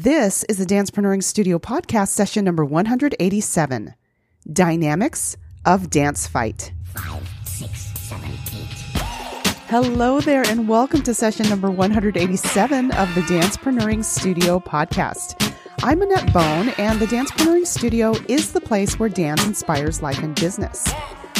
This is the Dancepreneuring Studio podcast session number 187 Dynamics of Dance Fight. Five, six, seven, eight. Hello there, and welcome to session number 187 of the Dancepreneuring Studio podcast. I'm Annette Bone, and the Dancepreneuring Studio is the place where dance inspires life and business.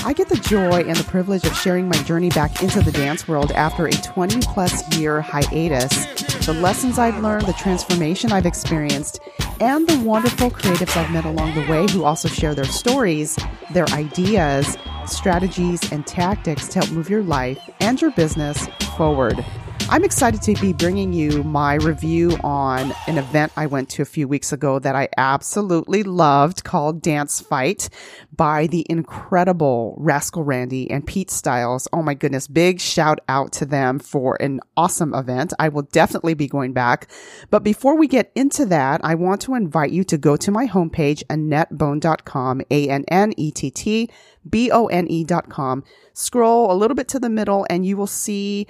I get the joy and the privilege of sharing my journey back into the dance world after a 20 plus year hiatus, the lessons I've learned, the transformation I've experienced, and the wonderful creatives I've met along the way who also share their stories, their ideas, strategies, and tactics to help move your life and your business forward. I'm excited to be bringing you my review on an event I went to a few weeks ago that I absolutely loved called Dance Fight by the incredible Rascal Randi and Pete Styles. Oh my goodness. Big shout out to them for an awesome event. I will definitely be going back. But before we get into that, I want to invite you to go to my homepage, AnnetteBone.com, A-N-N-E-T-T B-O-N-E dot com. Scroll a little bit to the middle and you will see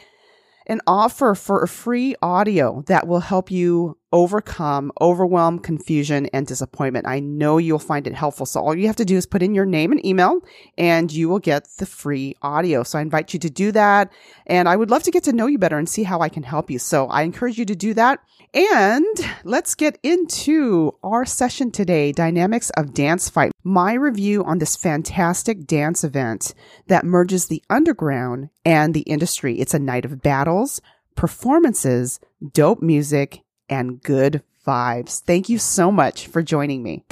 an offer for a free audio that will help you overcome overwhelm, confusion, and disappointment. I know you'll find it helpful. So all you have to do is put in your name and email and you will get the free audio. So I invite you to do that. And I would love to get to know you better and see how I can help you. So I encourage you to do that. And let's get into our session today, Dynamics of Dance Fight. My review on this fantastic dance event that merges the underground and the industry. It's a night of battles, performances, dope music, and good vibes. Thank you so much for joining me.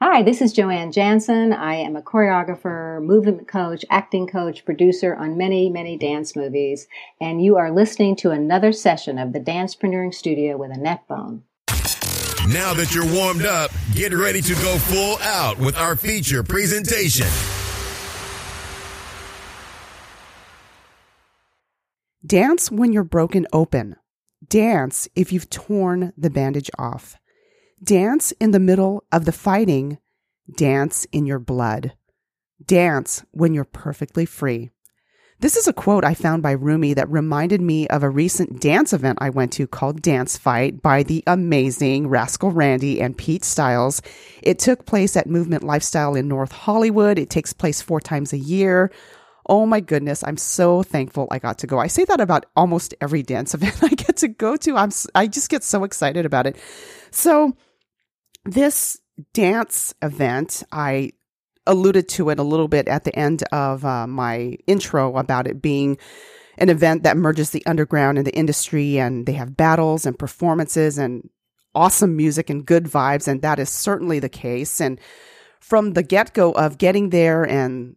Hi, this is Joanne Jansen. I am a choreographer, movement coach, acting coach, producer on many, many dance movies, and you are listening to another session of the Dancepreneuring Studio with Annette Bone. Now that you're warmed up, get ready to go full out with our feature presentation. Dance when you're broken open. Dance if you've torn the bandage off. Dance in the middle of the fighting. Dance in your blood. Dance when you're perfectly free. This is a quote I found by Rumi that reminded me of a recent dance event I went to called Dance Fight by the amazing Rascal Randi and Pete Styles. It took place at Movement Lifestyle in North Hollywood. It takes place four times a year. Oh my goodness, I'm so thankful I got to go. I say that about almost every dance event I get to go to. I'm I just get so excited about it. So this dance event, I alluded to it a little bit at the end of uh, my intro about it being an event that merges the underground and the industry, and they have battles and performances and awesome music and good vibes, and that is certainly the case. And from the get go of getting there and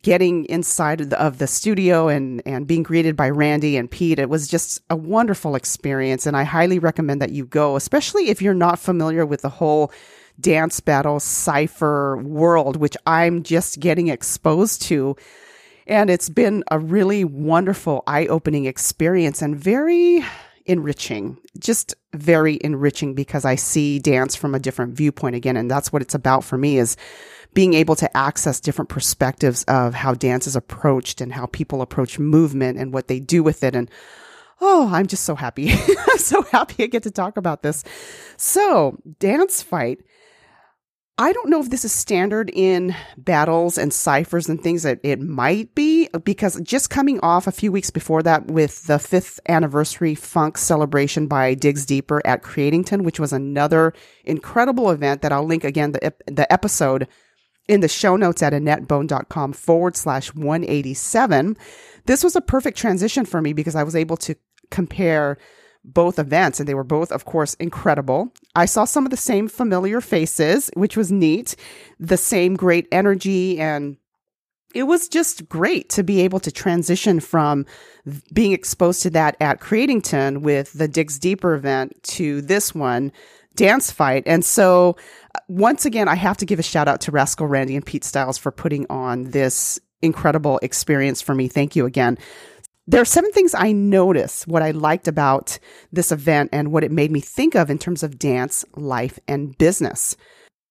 getting inside of the, of the, studio and and being greeted by Randi and Pete it was just a wonderful experience and I highly recommend that you go especially if you're not familiar with the whole dance battle cypher world which I'm just getting exposed to. And it's been a really wonderful eye-opening experience and very enriching just very enriching because I see dance from a different viewpoint again and that's what it's about for me is being able to access different perspectives of how dance is approached and how people approach movement and what they do with it. And oh, I'm just so happy. I'm so happy I get to talk about this. So, dance fight. I don't know if this is standard in battles and ciphers and things that it might be because just coming off a few weeks before that with the fifth anniversary funk celebration by Digs Deeper at Creatington, which was another incredible event that I'll link again the, the episode in the show notes at annettebone.com forward slash 187. This was a perfect transition for me because I was able to compare both events and they were both, of course, incredible. I saw some of the same familiar faces, which was neat, the same great energy and it was just great to be able to transition from being exposed to that at Creatington with the Digs Deeper event to this one dance fight. And so uh, once again, I have to give a shout out to Rascal Randi and Pete Styles for putting on this incredible experience for me. Thank you again. There are seven things I noticed what I liked about this event and what it made me think of in terms of dance, life, and business.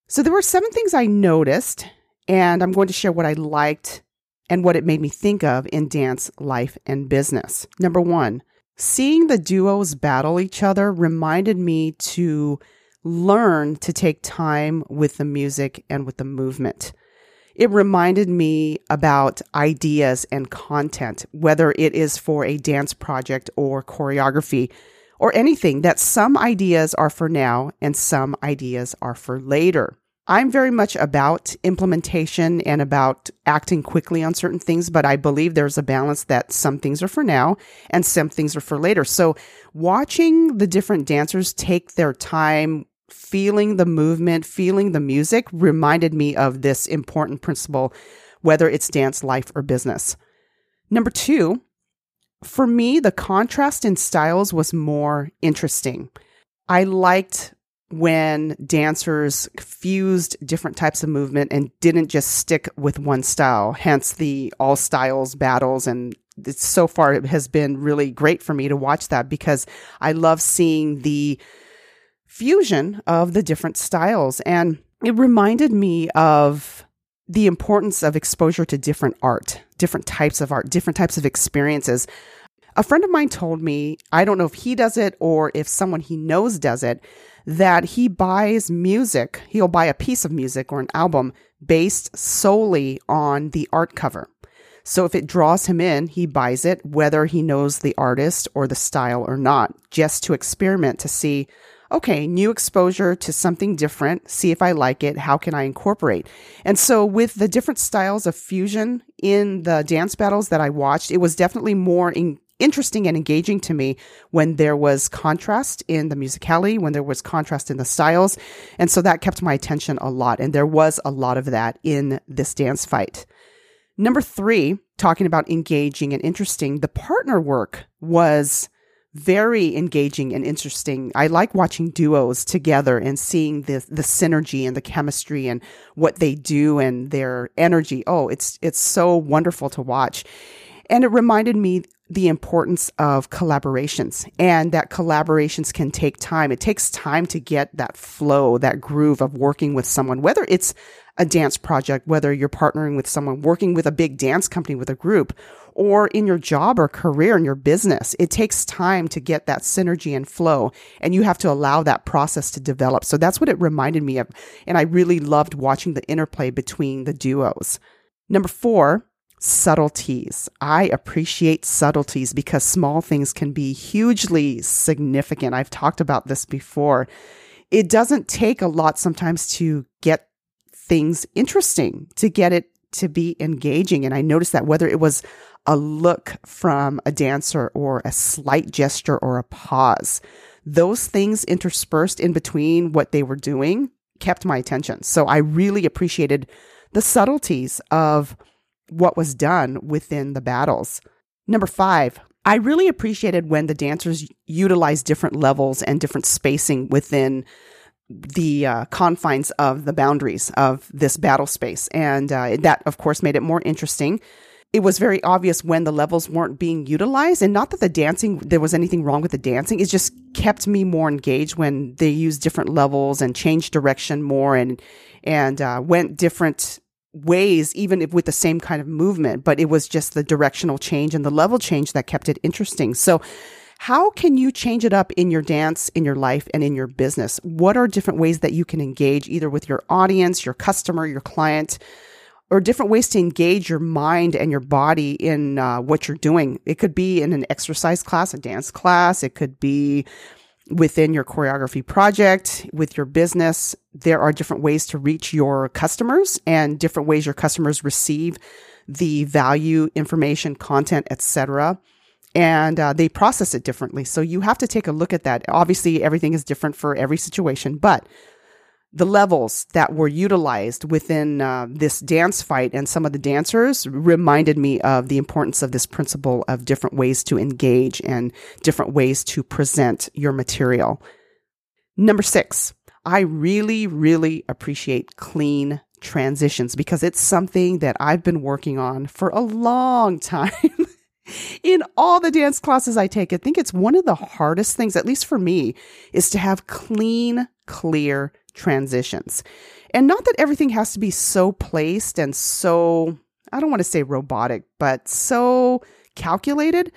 So there were seven things I noticed, and I'm going to share what I liked and what it made me think of in dance, life, and business. Number one, Seeing the duos battle each other reminded me to learn to take time with the music and with the movement. It reminded me about ideas and content, whether it is for a dance project or choreography or anything, that some ideas are for now and some ideas are for later. I'm very much about implementation and about acting quickly on certain things, but I believe there's a balance that some things are for now and some things are for later. So watching the different dancers take their time feeling the movement, feeling the music reminded me of this important principle, whether it's dance, life, or business. Number two, for me, the contrast in styles was more interesting. I liked when dancers fused different types of movement and didn't just stick with one style, hence the all styles battles. And so far, it has been really great for me to watch that because I love seeing the fusion of the different styles. And it reminded me of the importance of exposure to different art, different types of art, different types of experiences. A friend of mine told me, I don't know if he does it or if someone he knows does it, that he buys music, he'll buy a piece of music or an album based solely on the art cover. So if it draws him in, he buys it, whether he knows the artist or the style or not, just to experiment to see, okay, new exposure to something different, see if I like it, how can I incorporate? And so with the different styles of fusion in the dance battles that I watched, it was definitely more in, interesting and engaging to me when there was contrast in the musicality, when there was contrast in the styles. And so that kept my attention a lot. And there was a lot of that in this dance fight. Number three, talking about engaging and interesting, the partner work was very engaging and interesting. I like watching duos together and seeing the the synergy and the chemistry and what they do and their energy. Oh, it's it's so wonderful to watch. And it reminded me the importance of collaborations and that collaborations can take time. It takes time to get that flow, that groove of working with someone, whether it's a dance project, whether you're partnering with someone, working with a big dance company, with a group, or in your job or career in your business. It takes time to get that synergy and flow, and you have to allow that process to develop. So that's what it reminded me of. And I really loved watching the interplay between the duos. Number four, subtleties. I appreciate subtleties because small things can be hugely significant. I've talked about this before. It doesn't take a lot sometimes to get things interesting, to get it to be engaging. And I noticed that whether it was a look from a dancer or a slight gesture or a pause. Those things interspersed in between what they were doing kept my attention. So I really appreciated the subtleties of what was done within the battles. Number five, I really appreciated when the dancers utilized different levels and different spacing within the uh, confines of the boundaries of this battle space. And uh, that, of course, made it more interesting it was very obvious when the levels weren't being utilized and not that the dancing there was anything wrong with the dancing it just kept me more engaged when they used different levels and changed direction more and and uh, went different ways even if with the same kind of movement but it was just the directional change and the level change that kept it interesting so how can you change it up in your dance, in your life, and in your business? What are different ways that you can engage either with your audience, your customer, your client? or different ways to engage your mind and your body in uh, what you're doing. It could be in an exercise class, a dance class. It could be within your choreography project, with your business. There are different ways to reach your customers and different ways your customers receive the value, information, content, etc. And uh, they process it differently. So you have to take a look at that. Obviously, everything is different for every situation, but the levels that were utilized within uh, this dance fight and some of the dancers reminded me of the importance of this principle of different ways to engage and different ways to present your material. Number six, I really, really appreciate clean transitions because it's something that I've been working on for a long time. in all the dance classes I take, I think it's one of the hardest things, at least for me, is to have clean, clear transitions. And not that everything has to be so placed and so, I don't want to say robotic, but so calculated.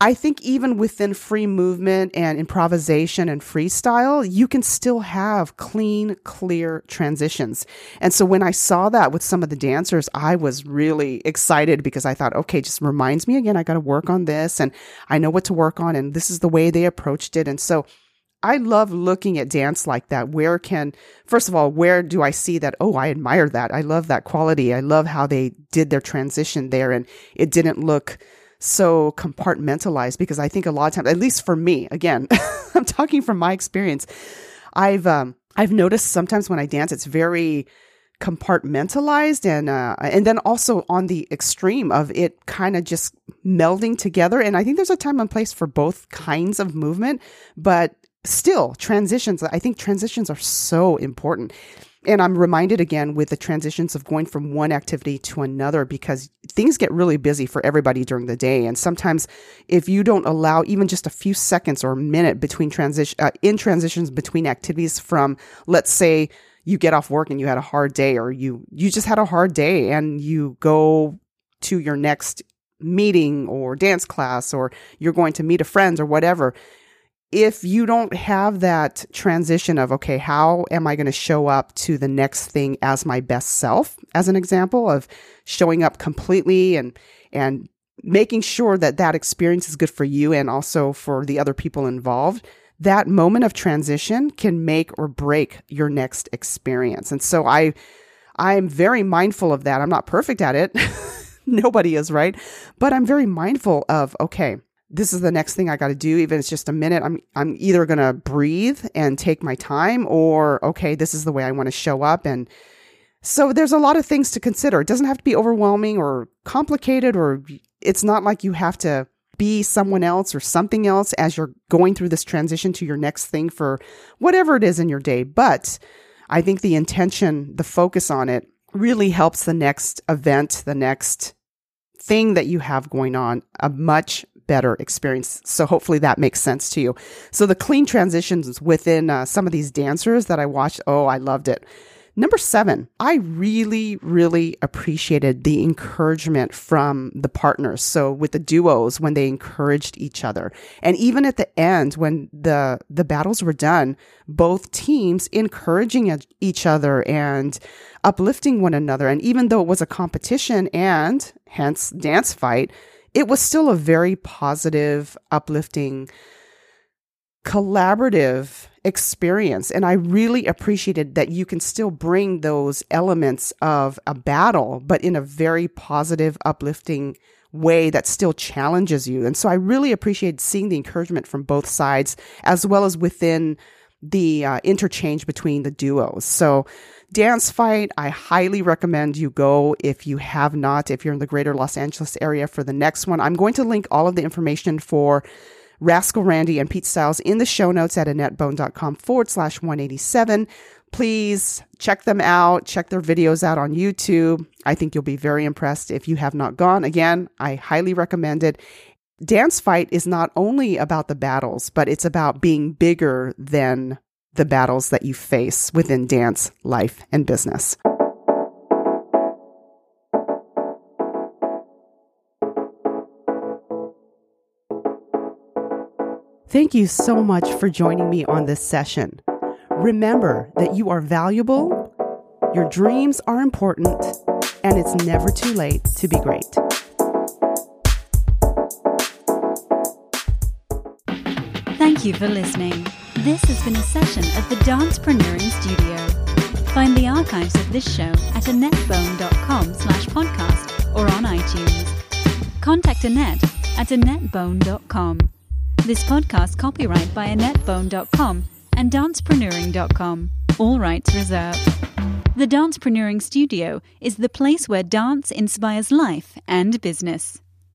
I think even within free movement and improvisation and freestyle, you can still have clean, clear transitions. And so when I saw that with some of the dancers, I was really excited because I thought, okay, just reminds me again, I got to work on this and I know what to work on. And this is the way they approached it. And so I love looking at dance like that. Where can, first of all, where do I see that? Oh, I admire that. I love that quality. I love how they did their transition there and it didn't look, so compartmentalized because I think a lot of times, at least for me, again, I'm talking from my experience. I've um, I've noticed sometimes when I dance, it's very compartmentalized and uh, and then also on the extreme of it kind of just melding together. And I think there's a time and place for both kinds of movement, but still transitions. I think transitions are so important and I'm reminded again with the transitions of going from one activity to another because things get really busy for everybody during the day. And sometimes if you don't allow even just a few seconds or a minute between transition, uh, in transitions between activities from, let's say, you get off work and you had a hard day or you, you just had a hard day and you go to your next meeting or dance class or you're going to meet a friend or whatever if you don't have that transition of, okay, how am I going to show up to the next thing as my best self, as an example of showing up completely and, and making sure that that experience is good for you and also for the other people involved, that moment of transition can make or break your next experience. And so I, I'm very mindful of that. I'm not perfect at it. Nobody is, right? But I'm very mindful of, okay, this is the next thing I got to do. Even if it's just a minute, I'm, I'm either going to breathe and take my time or, okay, this is the way I want to show up. And so there's a lot of things to consider. It doesn't have to be overwhelming or complicated, or it's not like you have to be someone else or something else as you're going through this transition to your next thing for whatever it is in your day. But I think the intention, the focus on it really helps the next event, the next thing that you have going on a much better experience. So hopefully that makes sense to you. So the clean transitions within uh, some of these dancers that I watched, oh, I loved it. Number seven, I really, really appreciated the encouragement from the partners. So with the duos, when they encouraged each other. And even at the end, when the, the battles were done, both teams encouraging each other and uplifting one another. And even though it was a competition and hence dance fight, it was still a very positive, uplifting, collaborative experience. And I really appreciated that you can still bring those elements of a battle, but in a very positive, uplifting way that still challenges you. And so I really appreciated seeing the encouragement from both sides, as well as within the uh, interchange between the duos. So Dance Fight, I highly recommend you go if you have not, if you're in the greater Los Angeles area for the next one. I'm going to link all of the information for Rascal Randi and Pete Styles in the show notes at AnnetteBone.com forward slash 187. Please check them out. Check their videos out on YouTube. I think you'll be very impressed if you have not gone. Again, I highly recommend it. Dance Fight is not only about the battles, but it's about being bigger than the battles that you face within dance, life, and business. Thank you so much for joining me on this session. Remember that you are valuable, your dreams are important, and it's never too late to be great. Thank you for listening. This has been a session of the Dancepreneuring Studio. Find the archives of this show at AnnetteBone.com slash podcast or on iTunes. Contact Annette at AnnetteBone.com. This podcast copyright by AnnetteBone.com and Dancepreneuring.com. All rights reserved. The Dancepreneuring Studio is the place where dance inspires life and business.